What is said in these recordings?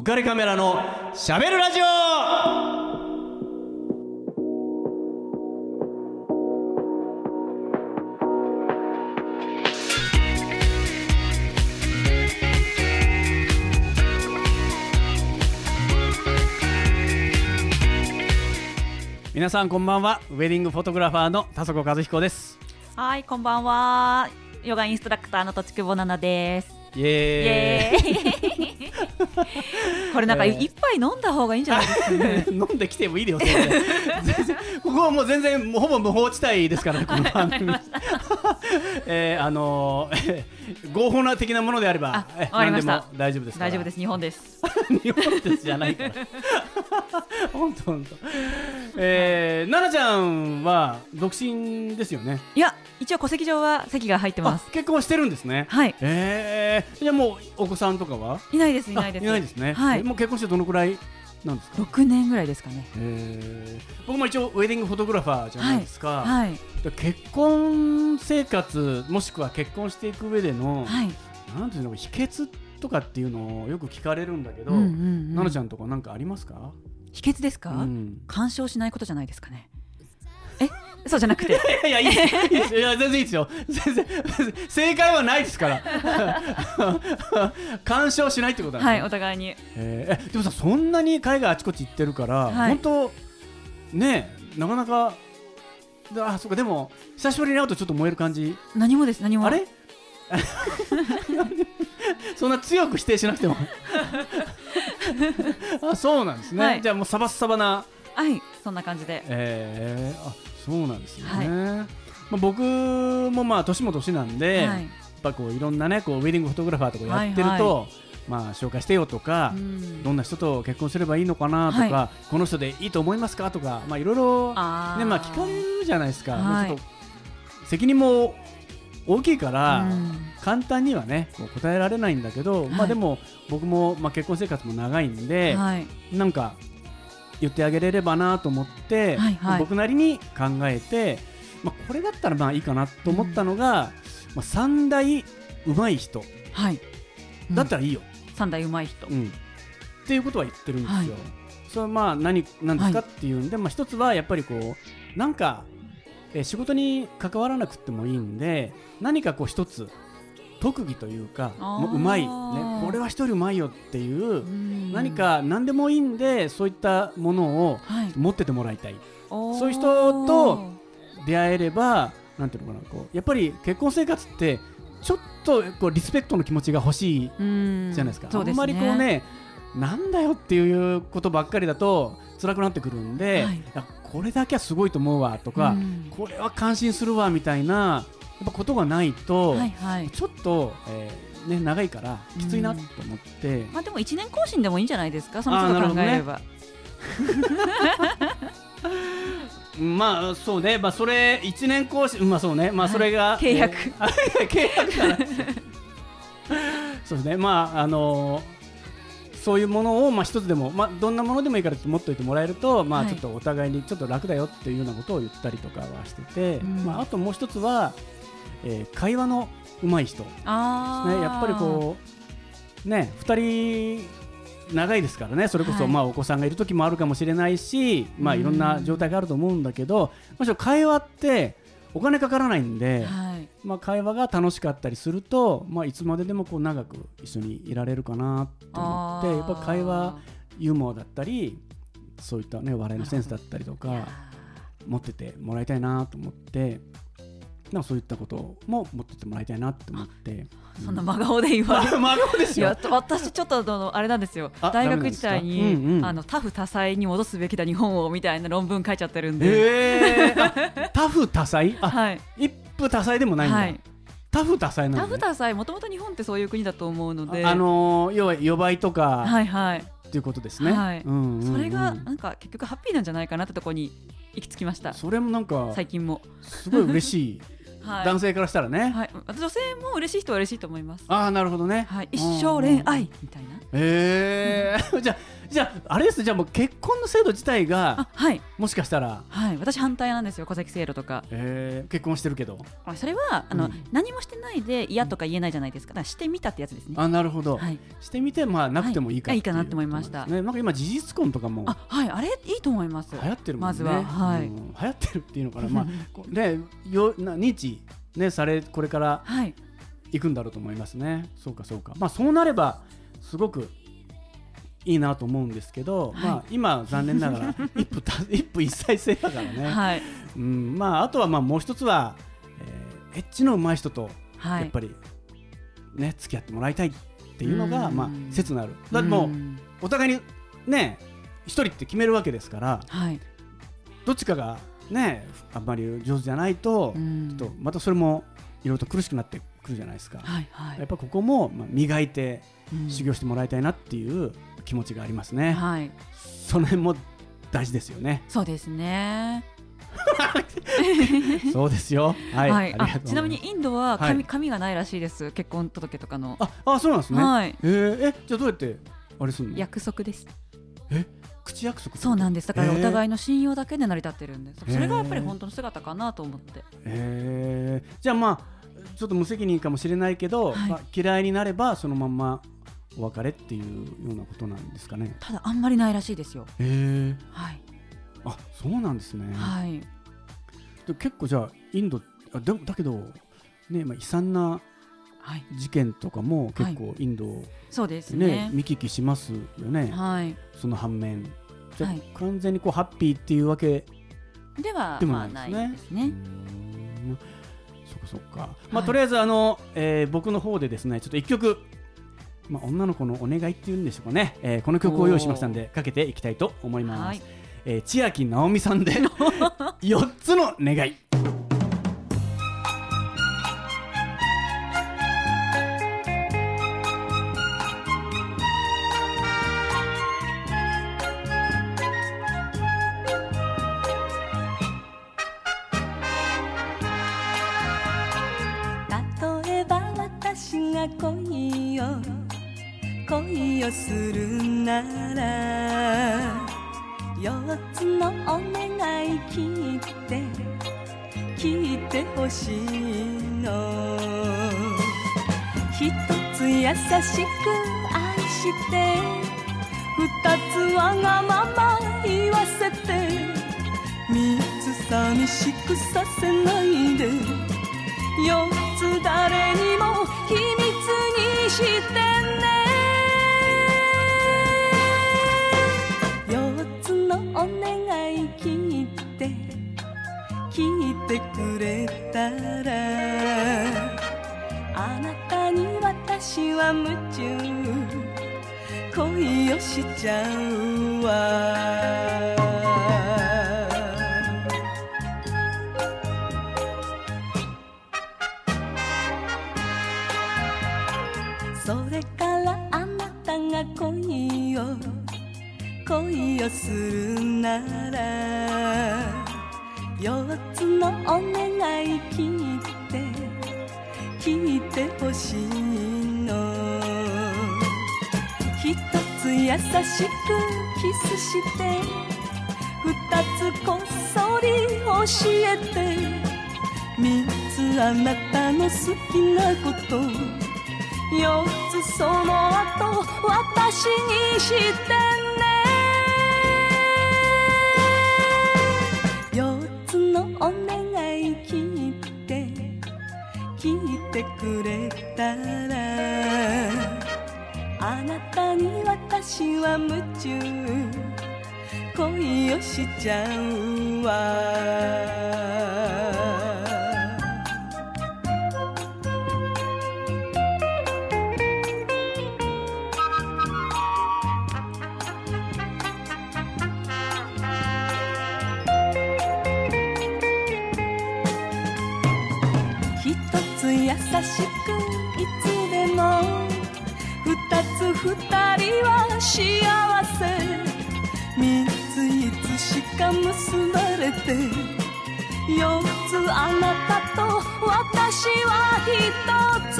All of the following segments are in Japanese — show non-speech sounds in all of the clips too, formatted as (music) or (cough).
浮かれカメラのしゃべるラジオ皆さんこんばんはウェディングフォトグラファーの田底和彦ですはい、こんばんは。ヨガインストラクターのとちくぼななです。イエーイ。これなんかえー。一杯飲んだ方がいいんじゃないですかね。(laughs) 飲んできてもいいでよそれ。で全然ここはもう全然もうほぼ無法地帯ですからねこの番組。(laughs) (laughs) えー、あのー合法な的なものであれば何でも大丈夫です大丈夫です。日本です。(laughs) 日本ですじゃないから本当本当えー、奈々ちゃんは独身ですよね？いや、一応戸籍上は席が入ってます。あ結婚してるんですねはい。えー、じゃあもうお子さんとかは？いないです。いないです。あいないですね、はいえもう結婚してどのくらい？なんですか？六年ぐらいですかね。えー僕も一応ウェディングフォトグラファーじゃないですか、はい。で結婚生活もしくは結婚していく上での、はい。なんていうの秘訣とかっていうのをよく聞かれるんだけど、うんうんうん奈々ちゃんとか何かありますか？秘訣ですか？うん、干渉しないことじゃないですかね。え、そうじゃなくて？(laughs) いやいやいいです。いや全然いいですよ。全然正解はないですから。(laughs) 干渉しないってことだね、はい、お互いに。えー。えでもさそんなに海外あちこち行ってるから、はい。本当ねなかなかであそうかでも久しぶりに会うとちょっと燃える感じ。何もです。何も。あれ？(laughs) そんな強く否定しなくても。あそうなんですね、はい。じゃあもうサバッサバな。はい、そんな感じで。えー、あそうなんですよね、はい。まあ、僕もまあ年も年なんで、はい。やっぱこういろんなねこうウェディングフォトグラファーとかやってると、はい。まあ紹介してよとか、うん。どんな人と結婚すればいいのかなとか、はこの人でいいと思いますかとかまあいろいろねまあ聞かれるじゃないですか、はい。責任も大きいから、うん。簡単にはねこう答えられないんだけど、まあはいでも僕もまあ結婚生活も長いんで、はい。なんか言ってあげれればなと思って、はいはい。僕なりに考えて、まあ、これだったらまあいいかなと思ったのが、まあ、3大うまい人。はい。だったらいいよ、三代うまい人。うん。っていうことは言ってるんですよ。はい。それはまあ何なんですかはっていうんで、まあ、一つはやっぱりこうなんか、えー仕事に関わらなくてもいいんで何かこう一つ特技というかううまい、ね、これは一人うまいよっていううん。何か何でもいいんでそういったものをはい。持っててもらいたい。おー。そういう人と出会えればなんていうのかなこうやっぱり結婚生活ってちょっとこうリスペクトの気持ちが欲しいうん。じゃないですか、すあんまりこうねなんだよっていうことばっかりだと辛くなってくるんで、はい。これだけはすごいと思うわとか、うん。これは感心するわみたいなやっぱことがないと、はいはい。ちょっと、えーね、長いからきついなと思って、まあでも一年更新でもいいんじゃないですか？その都度考えれば。(laughs) まあそうね、まあ、それ1年更新、まあそうね、まあ、それが、契約。えーあ契約かなそうですね、まああのーそういうものを、まあ、一つでも、まあ、どんなものでもいいから持っておいてもらえると、まあ、はい。ちょっとお互いにちょっと楽だよっていうようなことを言ったりとかはしてて、うん。まあ、あともう一つは、えー会話の上手い人、ね。やっぱりこう、ね、2人長いですからね。それこそ、はい。まあ、お子さんがいる時もあるかもしれないし、まあ、いろんな状態があると思うんだけどむしろ会話ってお金かからないんで、はい。まあ、会話が楽しかったりすると、まあ、いつまででもこう長く一緒にいられるかなと思ってやっぱ会話ユーモアだったりそういった、ね、笑いのセンスだったりとか持っててもらいたいなと思ってなんかそういったことも持ってってもらいたいなと思って。そんな真顔で言われる。まあ孫ですよ。私ちょっとあのあれなんですよ。あ大学時代に、あのタフ多彩に戻すべきだ日本をみたいな論文書いちゃってるんで、えー、あタフ多彩？あ、はい、一夫多彩でもないんだ、はい、タフ多彩なね、フ多彩もともと日本ってそういう国だと思うので。ああのー要は予売とかはいはい、っていうことですね、はい。うんうんうん。それがなんか結局ハッピーなんじゃないかなってところに行き着きました。それもなんか最近も、すごい嬉しい、はい。男性からしたらね、はい、女性も嬉しい人は嬉しいと思います、ああなるほどね、はい、一生恋愛みたいな。え (laughs) じゃあじゃああれです。じゃあもう結婚の制度自体があはい。もしかしたら、はい。私反対なんですよ。戸籍制度とか。えー結婚してるけど。あそれはあの、うん。何もしてないで嫌とか言えないじゃないですか。だからしてみたってやつですね。あなるほど、はい。してみてまあなくてもいいかはい。いいかなって思いました。ね。なんか今事実婚とかもあはい。あれいいと思います。流行ってるもんね。まずは。はい。うん。流行ってるっていうのかな。(laughs) まあこうねよな認知ねされこれからはい。行くんだろうと思いますね。そうかそうか。まあそうなればすごくいいなと思うんですけど、はい。まあ今残念ながら (laughs) 一夫た一夫一妻制だからね、はい。うん、まああとはまあもう一つは、えーエッチの上手い人とはい。やっぱりね付き合ってもらいたいっていうのがうん。まあ切なる。だってもうん。お互いにね一人って決めるわけですからはい。どっちかがねあんまり上手じゃないと、うん。ちょっとまたそれもいろいろと苦しくなってくるじゃないですか、はいはい。やっぱここもまあ磨いてうん。修行してもらいたいなっていう気持ちがありますね、はい。その辺も大事ですよね。そうですね。(laughs) そうですよ。はい、はい。あちなみにインドは紙,、はい。紙がないらしいです。結婚届とかの。ああそうなんですね、はい。えー。えじゃあどうやってあれするの？約束です。口約束そうなんです。だからおい互いの信用だけで成り立ってるんで。す、へー。それがやっぱり本当の姿かなと思って。えー、じゃあまあちょっと無責任かもしれないけど、はい。まあ、嫌いになればそのまんまお別れっていうようなことなんですかね。ただあんまりないらしいですよ。へえ。はい、あそうなんですね、はい、で結構じゃあインドあでもだけどね、まあ、悲惨なはい、事件とかも結構インドそうですね,、ね見聞きしますよね、はい。その反面。じゃあ、はい。完全にこうハッピーっていうわけではでもまあないいですすね。うーんそっかそっか、まあはいとりあえずあの、えー僕の方でですねちょっと一曲まあ、女の子のお願いっていうんでしょうかね、えーこの曲を用意しましたんでかけていきたいと思います、はい。えー千秋直美さんで (laughs) 4つの願いわがまま言わせて。三つ寂しくさせないで。四つ誰にも秘密にしてね。四つのお願い聞いて。聞いてくれたら。あなたに私は夢中。恋をしちゃうわ。それからあなたが恋を恋をするなら四つのお願い聞いて聞いてほしい。優しくキスして二つこっそり教えて三つあなたの好きなこと四つその後私にして。夢中恋をしちゃうわ。一つ優しくいつでも二つ二人は幸せ三ついつしか結ばれて四つあなたと私は一つ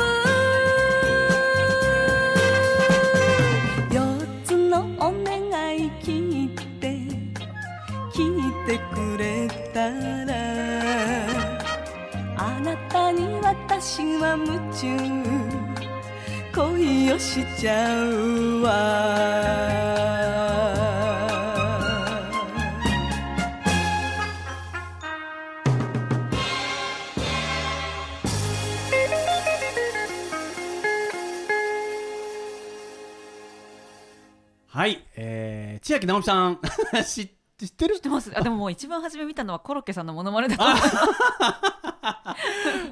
四つのお願い聞いて聞いてくれたらあなたに私は夢中恋をしちゃうわ。はい、えー、千秋直美さん。知 (laughs) 知ってる？知ってます。あでももう一番初め見たのはコロッケさんのモノマネだと思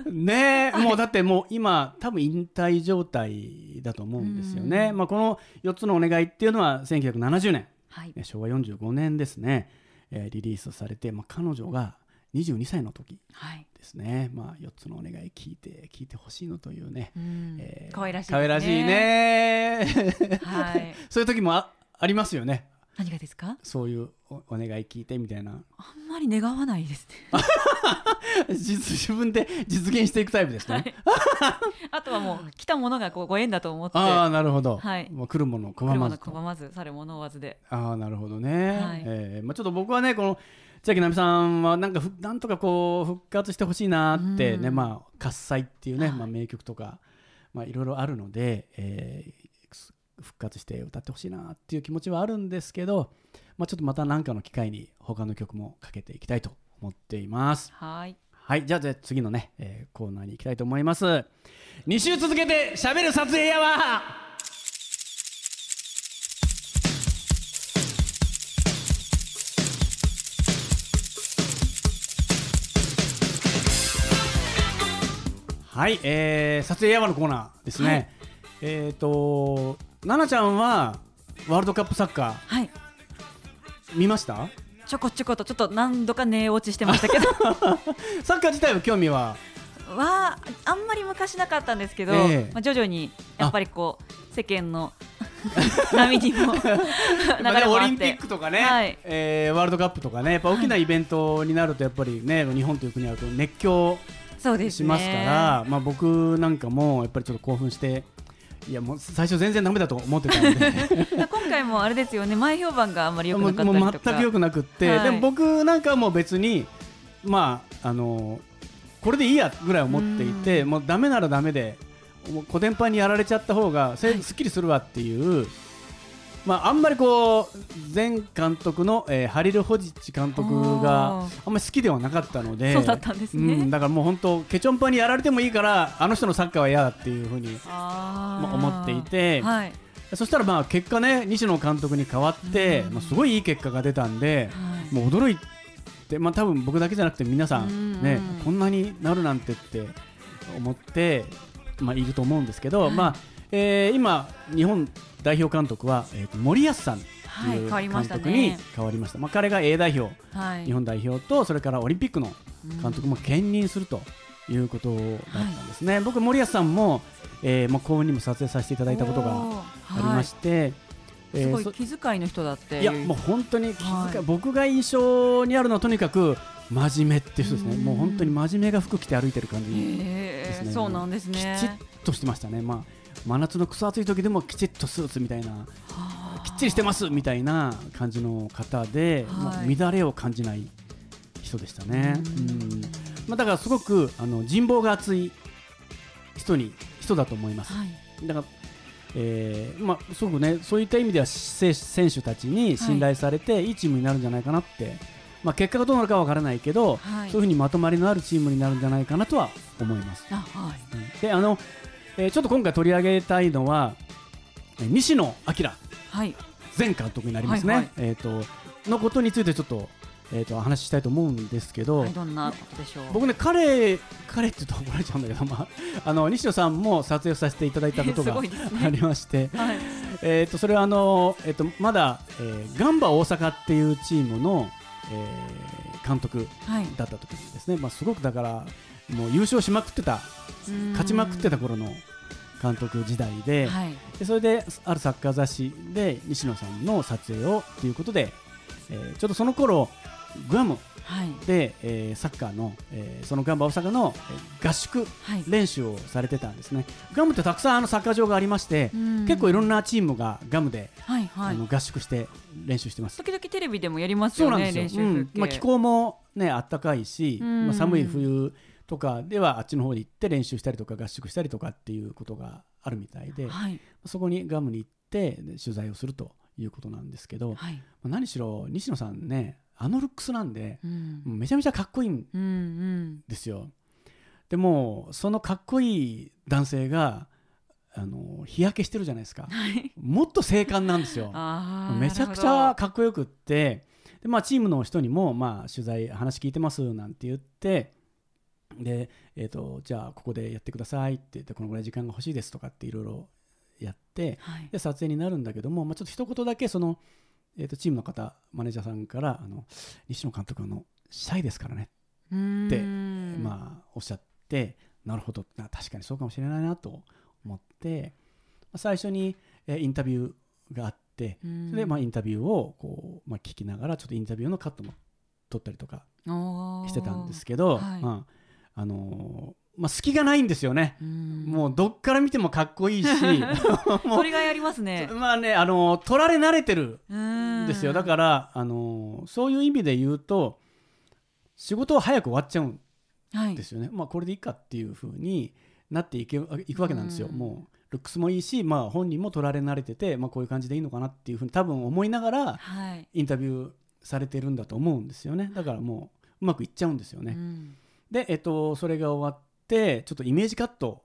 うねえ、もうだってもう今多分引退状態だと思うんですよね。まあこの4つのお願いっていうのは1970年、はい。ね昭和45年ですね、えーリリースされて、まあ、彼女が22歳の時はい。ですね、まあ、4つのお願い聞いて聞いてほしいのというね、うん。えー可愛らしいね。可愛らしいねはい。(laughs) そういう時もあありますよね何がですか？そういうおお願い聞いてみたいな。あんまり願わないですね。(laughs) 実自分で実現していくタイプですね、はい。(laughs) あとはもう来たものがこうご縁だと思って。ああなるほど、はい。もう来るもの拒来るものまずと拒まずされもの追わずでああなるほどね、はい。えー。まあ、ちょっと僕はねこの千秋奈美さんはなんかふなんとかこう復活してほしいなってね、うん。まあ喝采っていうね、はい。まあ、名曲とかまあいろいろあるので、えー復活して歌ってほしいなっていう気持ちはあるんですけど、まあ、ちょっとまた何かの機会に他の曲もかけていきたいと思っています。はいはい、じゃあじゃあ次のね、えーコーナーに行きたいと思います。2週続けて喋る撮影やわはい、えー、撮影やわのコーナーですね。えっ、と、奈々ちゃんはワールドカップサッカはい。ー見ました？ちょこちょことちょっと何度か寝落ちしてましたけど。(laughs) サッカー自体は興味は？はあんまり昔なかったんですけど、ええ。まあ、徐々にやっぱりこう世間の (laughs) 波にもオリンピックとかね、はい。えーワールドカップとかね、やっぱ大きなイベントになると、やっぱりね、日本という国は熱狂しますから、まあ、僕なんかもやっぱりちょっと興奮して、いや、もう最初、全然だめだと思ってたんで、(laughs) 今回もあれですよね。前評判があんまり良くなかったりとか。もう全く良くなくって、はい。でも僕なんかはもう別に、まあ、あのこれでいいやぐらい思っていて、もうだめならだめで、もうコテンパンにやられちゃった方が、すっきりするわっていう。まあ、あんまりこう前監督の、えーハリル・ホジッチ監督があんまり好きではなかったのでそうだったんですね。うんだからもう本当ケチョンパンにやられてもいいからあの人のサッカーは嫌だっていうふうに思っていてはい。そしたらまあ結果ね西野監督に代わって、うん。まあ、すごいいい結果が出たんで、はい。もう驚いて、まあ、多分僕だけじゃなくて皆さうんん、ね、こんなになるなんてって思って、まあ、いると思うんですけど、はい。まあえー今、日本代表監督は、えーと森保さんとはいいう監督にね。変わりました、まあ、彼が A 代表、はい。日本代表とそれからオリンピックの監督も兼任するということだったんですね、僕、森保さんも、えー、もう幸運にも撮影させていただいたことがありまして。えすごい気遣いの人だって。いやもう本当に気遣い、はい。僕が印象にあるのはとにかく真面目っていう人ですね。うん。もう本当に真面目が服着て歩いてる感じでへすね。ーそうなんですね。きちっとしてましたね。まあ真夏のクソ暑い時でもきちっとスーツみたいなはきっちりしてますみたいな感じの方で、はい。乱れを感じない人でしたね。ううん。まあ、だからすごくあの人望が厚い人に人だと思います。はい。だから、えーまあ、すごくね、そういった意味ではせ選手たちに信頼されて、い、いチームになるんじゃないかなって、まあ、結果がどうなるかは分からないけど、はい。そういうふうにまとまりのあるチームになるんじゃないかなとは思います。あはい。うん。であのえーちょっと今回取り上げたいのは、えー西野彰はい。前監督になりますね、はいはい。えー、とのことについてちょっと,、えー、と話したいと思うんですけど、はいどんなことでしょう？僕ね彼彼って言うと怒られちゃうんだけど、まあ、あの西野さんも撮影させていただいたこと (laughs) すがね。ありまして、はい。えー、とそれはあの、えー、とまだ、えーガンバ大阪っていうチームの、えー監督はい。だった時にですね、まあ、すごくだからもう優勝しまくってた勝ちまくってた頃の監督時代で,、はい。でそれであるサッカー雑誌で西野さんの撮影をということで、えーちょっとその頃グアムはい。で、えーサッカーの、えーそのガンバ大阪の、えー合宿はい。練習をされてたんですね。ガムってたくさんあのサッカー場がありまして、結構いろんなチームがガムで、はいはい。あの合宿して練習してます。時々テレビでもやりますそうよなんですよ、まあ、気候もねあったかいし、うん。まあ、寒い冬とかではあっちの方に行って練習したりとか合宿したりとかっていうことがあるみたいで、はい。そこにガムに行ってで取材をするということなんですけど、まはい。あ何しろ西野さんねあのルックスなんでうん。めちゃめちゃかっこいいんうんうんですよでもそのかっこいい男性があの日焼けしてるじゃないですか。はい。もっと精悍なんですよ。(laughs) めちゃくちゃかっこよくって。で、まあ、チームの人にも、まあ、取材話聞いてますなんて言ってで、えー、とじゃあここでやってくださいって言ってこのぐらい時間が欲しいですとかっていろいろやってどはい。で撮影になるんだけども、まあ、ちょっと一言だけその、えー、とチームの方マネージャーさんからあの西野監督あのシャイですからね。うーん。でまあ、おっしゃってなるほど。な確かにそうかもしれないなと思ってまあ最初に、えーインタビューがあってうん。それで、まあ、インタビューをこう、まあ、聞きながらちょっとインタビューのカットも撮ったりとかしてたんですけど、はい。まああのーまあ、隙がないんですよね、うん。もうどっから見てもかっこいいし。(laughs) 鳥がやりますね。まあね、あのー撮られ慣れてるうんんですよ。だから、あのーそういう意味で言うと仕事は早く終わっちゃうんはい。ですよね、まあ、これでいいかっていう風になっていけいくわけなんですよ、うん。もうルックスもいいし、まあ、本人も取られ慣れてて、まあ、こういう感じでいいのかなっていう風に多分思いながらはい。インタビューされてるんだと思うんですよね。だからもううまくいっちゃうんですよね、うんで、えっと、それが終わってちょっとイメージカット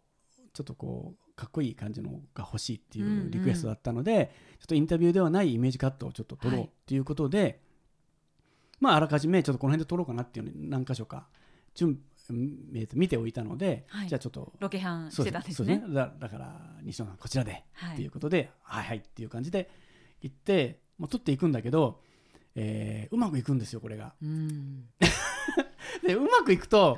ちょっとこうかっこいい感じのが欲しいっていうリクエストだったので、ちょっとインタビューではないイメージカットをちょっと撮ろうはい。っていうことで、まああらかじめちょっとこの辺で撮ろうかなっていうのに何箇所か準うんえーと見ておいたので、はい。じゃあちょっとロケハンしてたんですそうね。だだから西野さんこちらではい。っていうことで、はい、はいっていう感じで行って、まあ、撮っていくんだけど、えーうまくいくんですよこれが。うん (laughs) でうまくいくと、はい。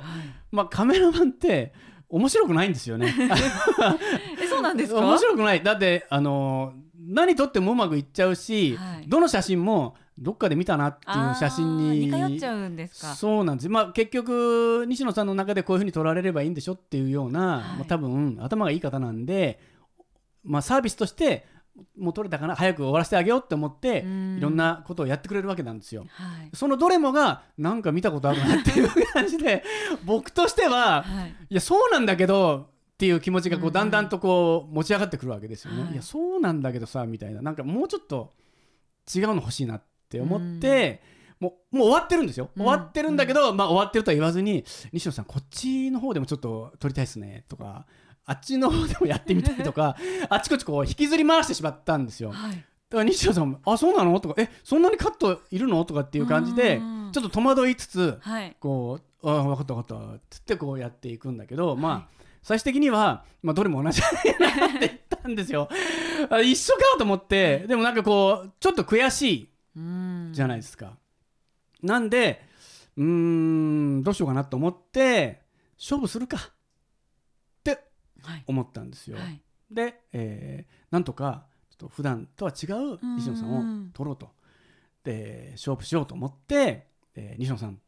まあ、カメラマンって面白くないんですよね。(laughs) えそうなんですか？面白くない。だってあのー何撮ってもうまくいっちゃうし、はい。どの写真もどっかで見たなっていう写真に似通っちゃうんですか？そうなんです、まあ、結局西野さんの中でこういうふうに撮られればいいんでしょっていうような、はい。まあ、多分頭がいい方なんで、まあ、サービスとしてもう撮れたかな早く終わらせてあげようって思ってうん。いろんなことをやってくれるわけなんですよ。はい。そのどれもがなんか見たことあるなっていう感じで (laughs) 僕としてははい。いやそうなんだけどっていう気持ちがこうん。うだんだんとこう持ち上がってくるわけですよね。はい。いやそうなんだけどさみたいな。なんかもうちょっと違うの欲しいなって思って、もうもう終わってるんですよ、うん。終わってるんだけど、まあ、終わってるとは言わずに西野さんこっちの方でもちょっと撮りたいですねとかあっちの方でもやってみたいとか (laughs) あっちこっちこう引きずり回してしまったんですよ。はいだから西野さんも「あそうなの?」とか「えそんなにカットいるの?」とかっていう感じでうんちょっと戸惑いつつはいこう「あ分かった分かった」っつってこうやっていくんだけど、まはあ最終的には、まあ、どれも同じだなって言ったんですよ。あ一緒かと思ってでもなんかこうちょっと悔しいうんじゃないですか。なんでうーんどうしようかなと思って勝負するか思ったんですよ。はい。で、えーなんとかちょっと普段とは違う西野さんを取ろうと。で勝負しようと思って、えー西野さん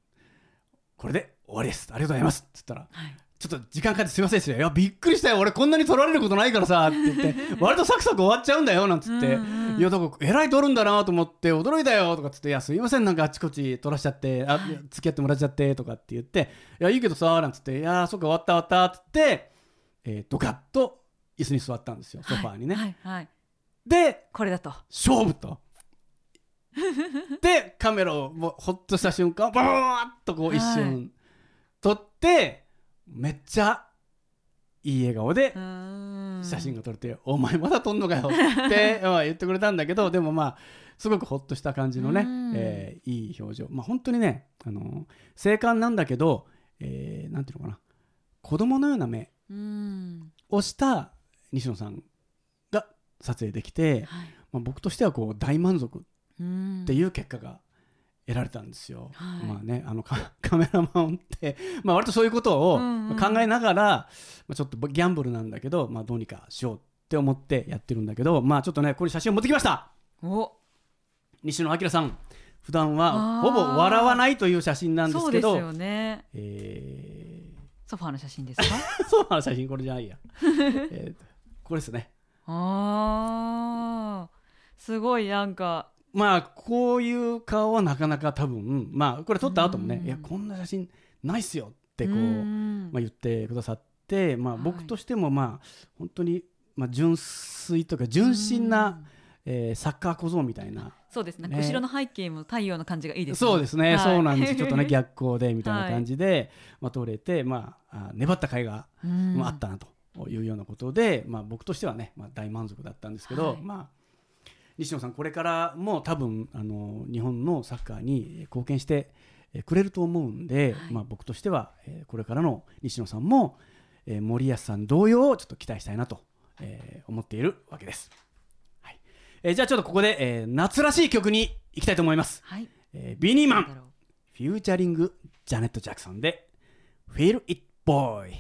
これで終わりです。ありがとうございます。っつったらはい。ちょっと時間かかってすいませんでしたいやびっくりしたよ。俺こんなに取られることないからさって言って (laughs) 割とサクサク終わっちゃうんだよなんつって。うんうんいやだからえらい取るんだなと思って驚いたよとかっつっていやすいません。なんかあっちこっち取らしちゃってあはい。付き合ってもらっちゃってとかって言っていやいいけどさなんつっていやそっか終わった終わったっつって、えードカッと椅子に座ったんですよソファーにね、はいはい。でこれだと。勝負と。(laughs) でカメラをもうほっとした瞬間バーッとこう一は瞬撮ってめっちゃいい笑顔で写真が撮れて「お前まだ撮んのかよ」ってまあ言ってくれたんだけどでもまあすごくほっとした感じのねうん、えーいい表情まあ本当にねあの精悍なんだけど、えーなんていうのかな子供のような目うん。をした西野さんが撮影できて、はい。まあ、僕としてはこう大満足うん。っていう結果が得られたんですよ。はい。まあね、あのカ (laughs) カメラマンって、まあ、割とそういうことをうんうん。考えながら、まあ、ちょっとギャンブルなんだけど、まあ、どうにかしようって思ってやってるんだけど、まあ、ちょっとねこれ写真を持ってきました。お。西野明さん。普段はほぼ笑わないという写真なんですけど。そうですよね。えソファーの写真ですか？ー (laughs) ソファーの写真これじゃないや。(laughs) えーこれですね。あーすごいなんか。まあこういう顔はなかなか多分まあこれ撮った後もねうん。いやこんな写真ないっすよってこう、ん。まあ、言ってくださって、まあ、はい。僕としてもまあ本当にまあ純粋とか純真な、えーサッカー小僧みたいな。そうですね。ね。後ろの背景も太陽の感じがいいですね。そうですね、はい。そうなんです。ちょっとね (laughs) 逆光でみたいな感じで、まあ、撮れて、まあ、あ粘った甲斐が、うん。まあ、あったなというようなことで、まあ、僕としてはね、まあ、大満足だったんですけど、はい。まあ、西野さんこれからも多分あの日本のサッカーに貢献してえーくれると思うんで、はい。まあ、僕としては、えーこれからの西野さんも、えー森保さん同様ちょっと期待したいなと、えー思っているわけです。じゃあちょっとここで、え、夏らしい曲にいきたいと思います、え、ビニーマン。フューチャリングジャネット・ジャクソンで「Feel It Boy」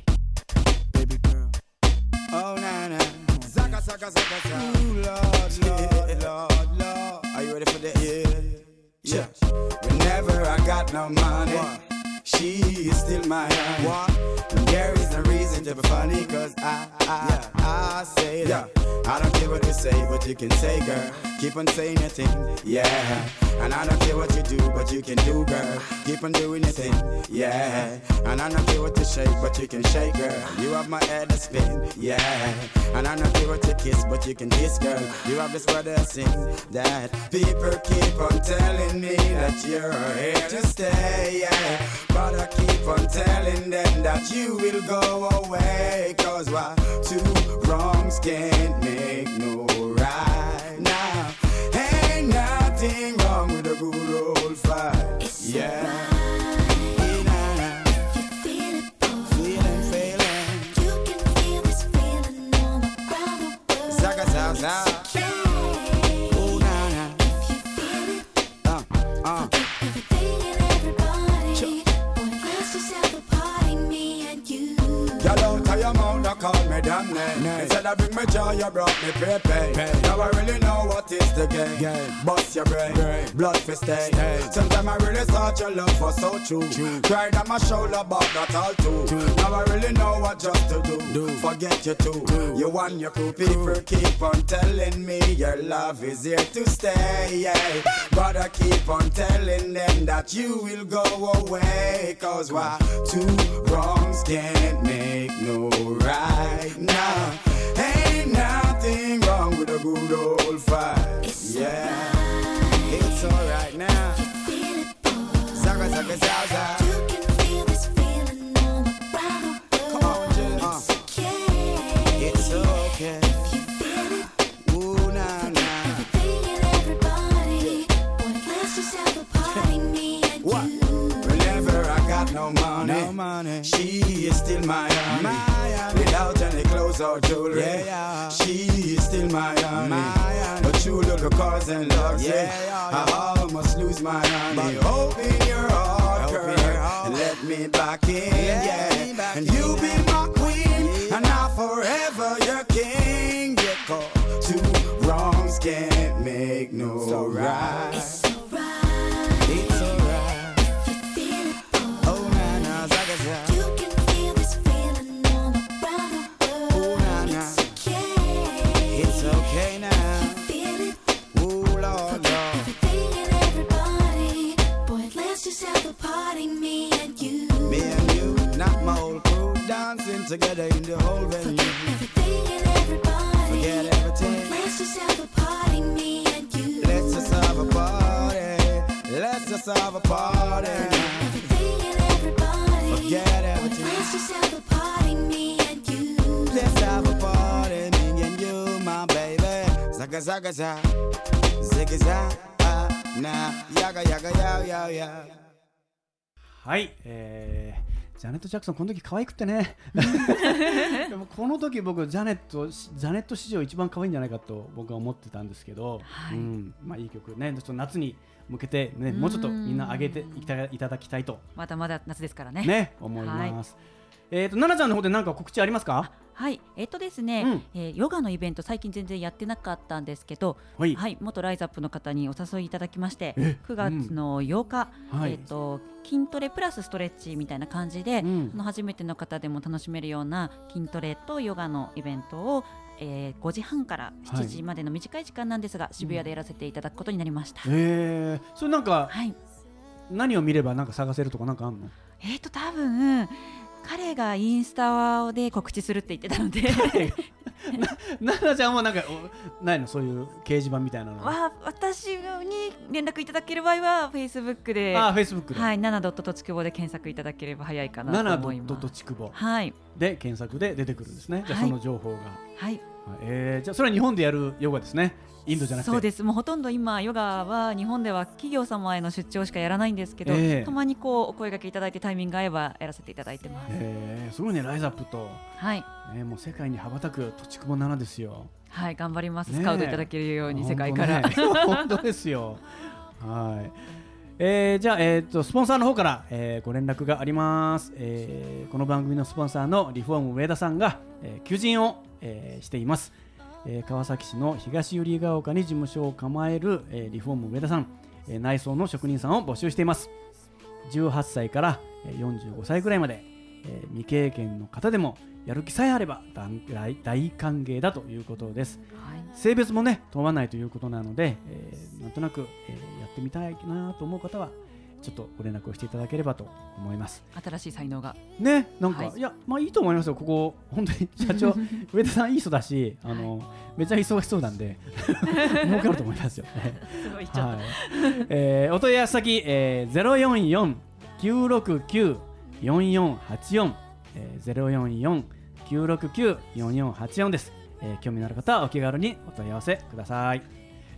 she is still my honey. There is no reason to be funny, cause I, I, I say that. I don't care what you say, but you can say, girl. Keep on saying your thing, yeah. And I don't care what you do, but you can do, girl. Keep on doing your thing, yeah. And I don't care what you shake, but you can shake, girl. You have my head to spin, yeah. And I don't care what you kiss, but you can kiss, girl. You have this to sing that people keep on telling me that you're here to stay, yeah. But I keep on telling them that you will go away. Cause why two wrongs can't make no right nothing wrong with a good old fight. Yeah. You brought me pay pay. Now I really know what is the game. Bust your brain, blood for stay. Sometimes I really thought your love was so true. Cried on my shoulder, but not all too. Now I really know what just to do. Forget you too. You want your crew. People keep on telling me your love is here to stay. Yeah. But I keep on telling them that you will go away. Cause why two wrongs can't make no right now. Ain't nothing wrong with a good old fight. It's yeah, alright. it's alright now. Zaga, zaga. You can feel this the It's uh. okay. It's okay. If you feel it, ooh. Everything and everybody. (laughs) What? Whenever I got no money, she is still my honey. My honey. Without any clothes or jewelry, she is still my honey. But you little cars and luxury, I almost lose my honey. Open your heart, girl, and let me back in, yeah. And you be my queen, and I forever your king. Yeah, 'cause two wrongs can't make no right. It's now. Ooh, Lord, Lord. Me and you, Me and you, not my whole crew, dancing together in the whole venue. everything and everybody. Forget everything. Let's just have a party, me and you. Let's just have a party. Let's just have a party. Everything and everybody. Forget everything. Let's just have baby. Zaga, zaga, zaga. Ziggy, zaga. Nah, yaga, yaga, yaga, yaga, yaga. はい、えージャネット・ジャクソンこの時可愛くてね。(laughs) でもこの時僕ジャネットジャネット史上一番可愛いんじゃないかと僕は思ってたんですけど、はい。うん。まあいい曲ね。ちょっと夏に向けて、ね、もうちょっとみんな上げていたいただきたいと。まだまだ夏ですからね。ね思います、えっ、と奈々ちゃんの方で何か告知ありますか？はい、えっとですね、うん。えーヨガのイベント最近全然やってなかったんですけど、はい。はい、元ライズアップの方にお誘いいただきましてえ、9月の8日、はい。えっと筋トレプラスストレッチみたいな感じで、うん。あの初めての方でも楽しめるような筋トレとヨガのイベントを、えー5時半から7時までの短い時間なんですが、渋谷でやらせていただくことになりました。えー、それなんかはい、何を見ればなんか探せるとかなんかあんの？えっ、と多分彼がインスタで告知するって言ってたので。(laughs) 奈々ちゃんもなんかおないの？そういう掲示板みたいなの？わ私に連絡いただける場合はフェイスブックで。あフェイスブックで、はい、7ドットとちくぼで検索いただければ早いかなと7思いドットます。とちくぼ。はい、で検索で出てくるんですね。じゃあはい。その情報が、はい、えー、じゃあそれは日本でやるヨガですねインドじゃなくて。そうです。もうほとんど今ヨガは日本では企業様への出張しかやらないんですけど、ええ。たまにこうお声掛けいただいてタイミング合えばやらせていただいてます。えー、すごいねライズアップと、はい、ね、もう世界に羽ばたくとちくぼ7ですよ。はい、頑張ります。ねえ。スカウトいただけるように世界から。本当,、ね、本当ですよ。はい。えー、じゃあ、えー、とスポンサーの方から、えーご連絡があります、えーこの番組のスポンサーのリフォーム上田さんが、えー求人を、えーしています、えー川崎市の東百合ヶ丘に事務所を構える、えーリフォーム上田さん、えー内装の職人さんを募集しています。18歳からえー45歳ぐらいまで、えー未経験の方でもやる気さえあれば大歓迎だということです。はい。性別もね問わないということなので、えーなんとなく、えーやってみたいなと思う方はちょっとご連絡をしていただければと思います。新しい才能が。ねなんか、はい。い、やまあいいと思いますよ。ここ本当に社長 (laughs) 上田さんいい人だしあの、めちゃ忙しそうなんで (laughs) 儲かると思いますよ、ねすごいちょっと。はい。えーお問い合わせ先、えー、044-969-4484、えー、044-969-4484です、えー興味のある方はお気軽にお問い合わせください、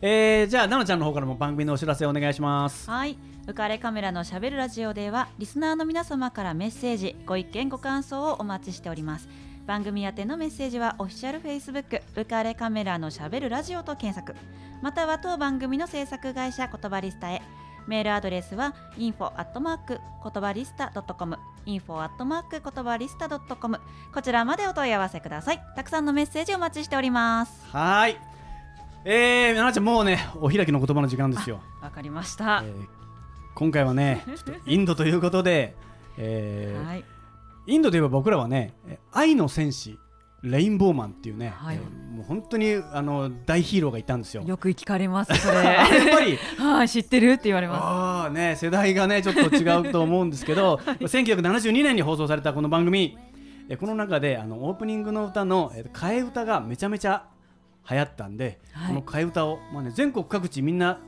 えー、じゃあ奈々ちゃんの方からも番組のお知らせお願いします。はい、浮かれカメラのしゃべるラジオではリスナーの皆様からメッセージ、ご意見ご感想をお待ちしております。番組宛てのメッセージはオフィシャルフェイスブック浮かれカメラのしゃべるラジオと検索または当番組の制作会社言葉リスタへ。メールアドレスは info アットマーク言葉リスタ .com info アットマーク言葉リスタ .com こちらまでお問い合わせください。たくさんのメッセージお待ちしております。はーいえー、奈々ちゃんもうねお開きの言葉の時間ですよ。わかりました、えー今回はね (laughs) インドということで、えーはい。インドといえば僕らはねえ愛の戦士レインボーマンっていうね、はい。えーもう本当にあの大ヒーローがいたんですよ。よく聞かれますそれ。(laughs) やっぱり。(laughs) はい知ってるって言われます。あーね世代がねちょっと違うと思うんですけど、1972年に放送されたこの番組。えこの中であのオープニングの歌の、えー替え歌がめちゃめちゃ流行ったんで、はいこの替え歌を、まあね、全国各地みんな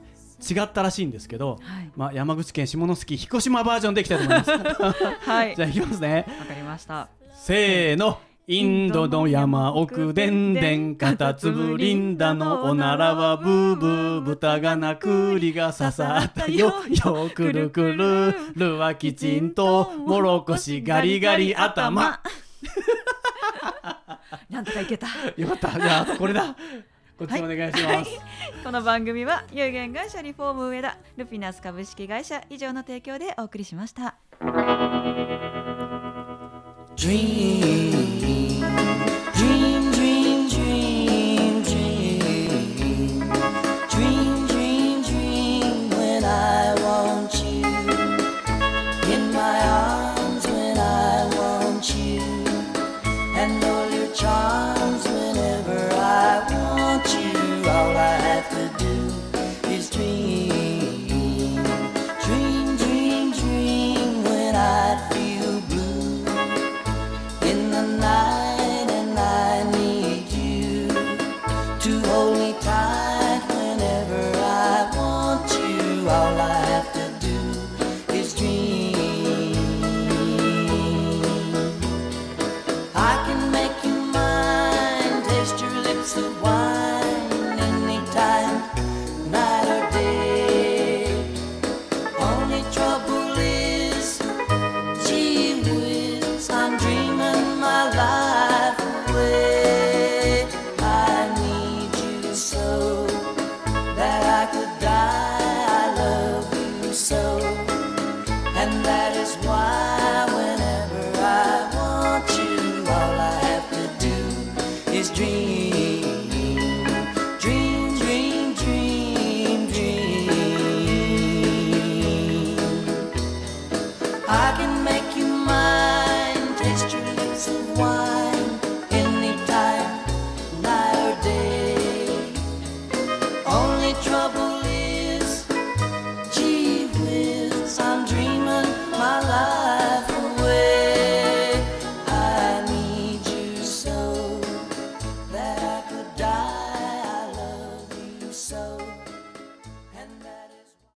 違ったらしいんですけど、はいまあ、山口県下関彦島バージョンでいきたいと思います。はい (laughs) じゃあいきますね。わかりましたせーの。インドの山奥でんでんカタツブリンダのおならはブーブー豚が鳴くりが刺さった (laughs) よよくるくるるはきちんともろこしガリガリ頭なんとかいけた。よかった。じゃああとこれだ。こっちもお願いします、この番組は有限会社リフォーム上田ルピナス株式会社以上の提供でお送りしました。Dream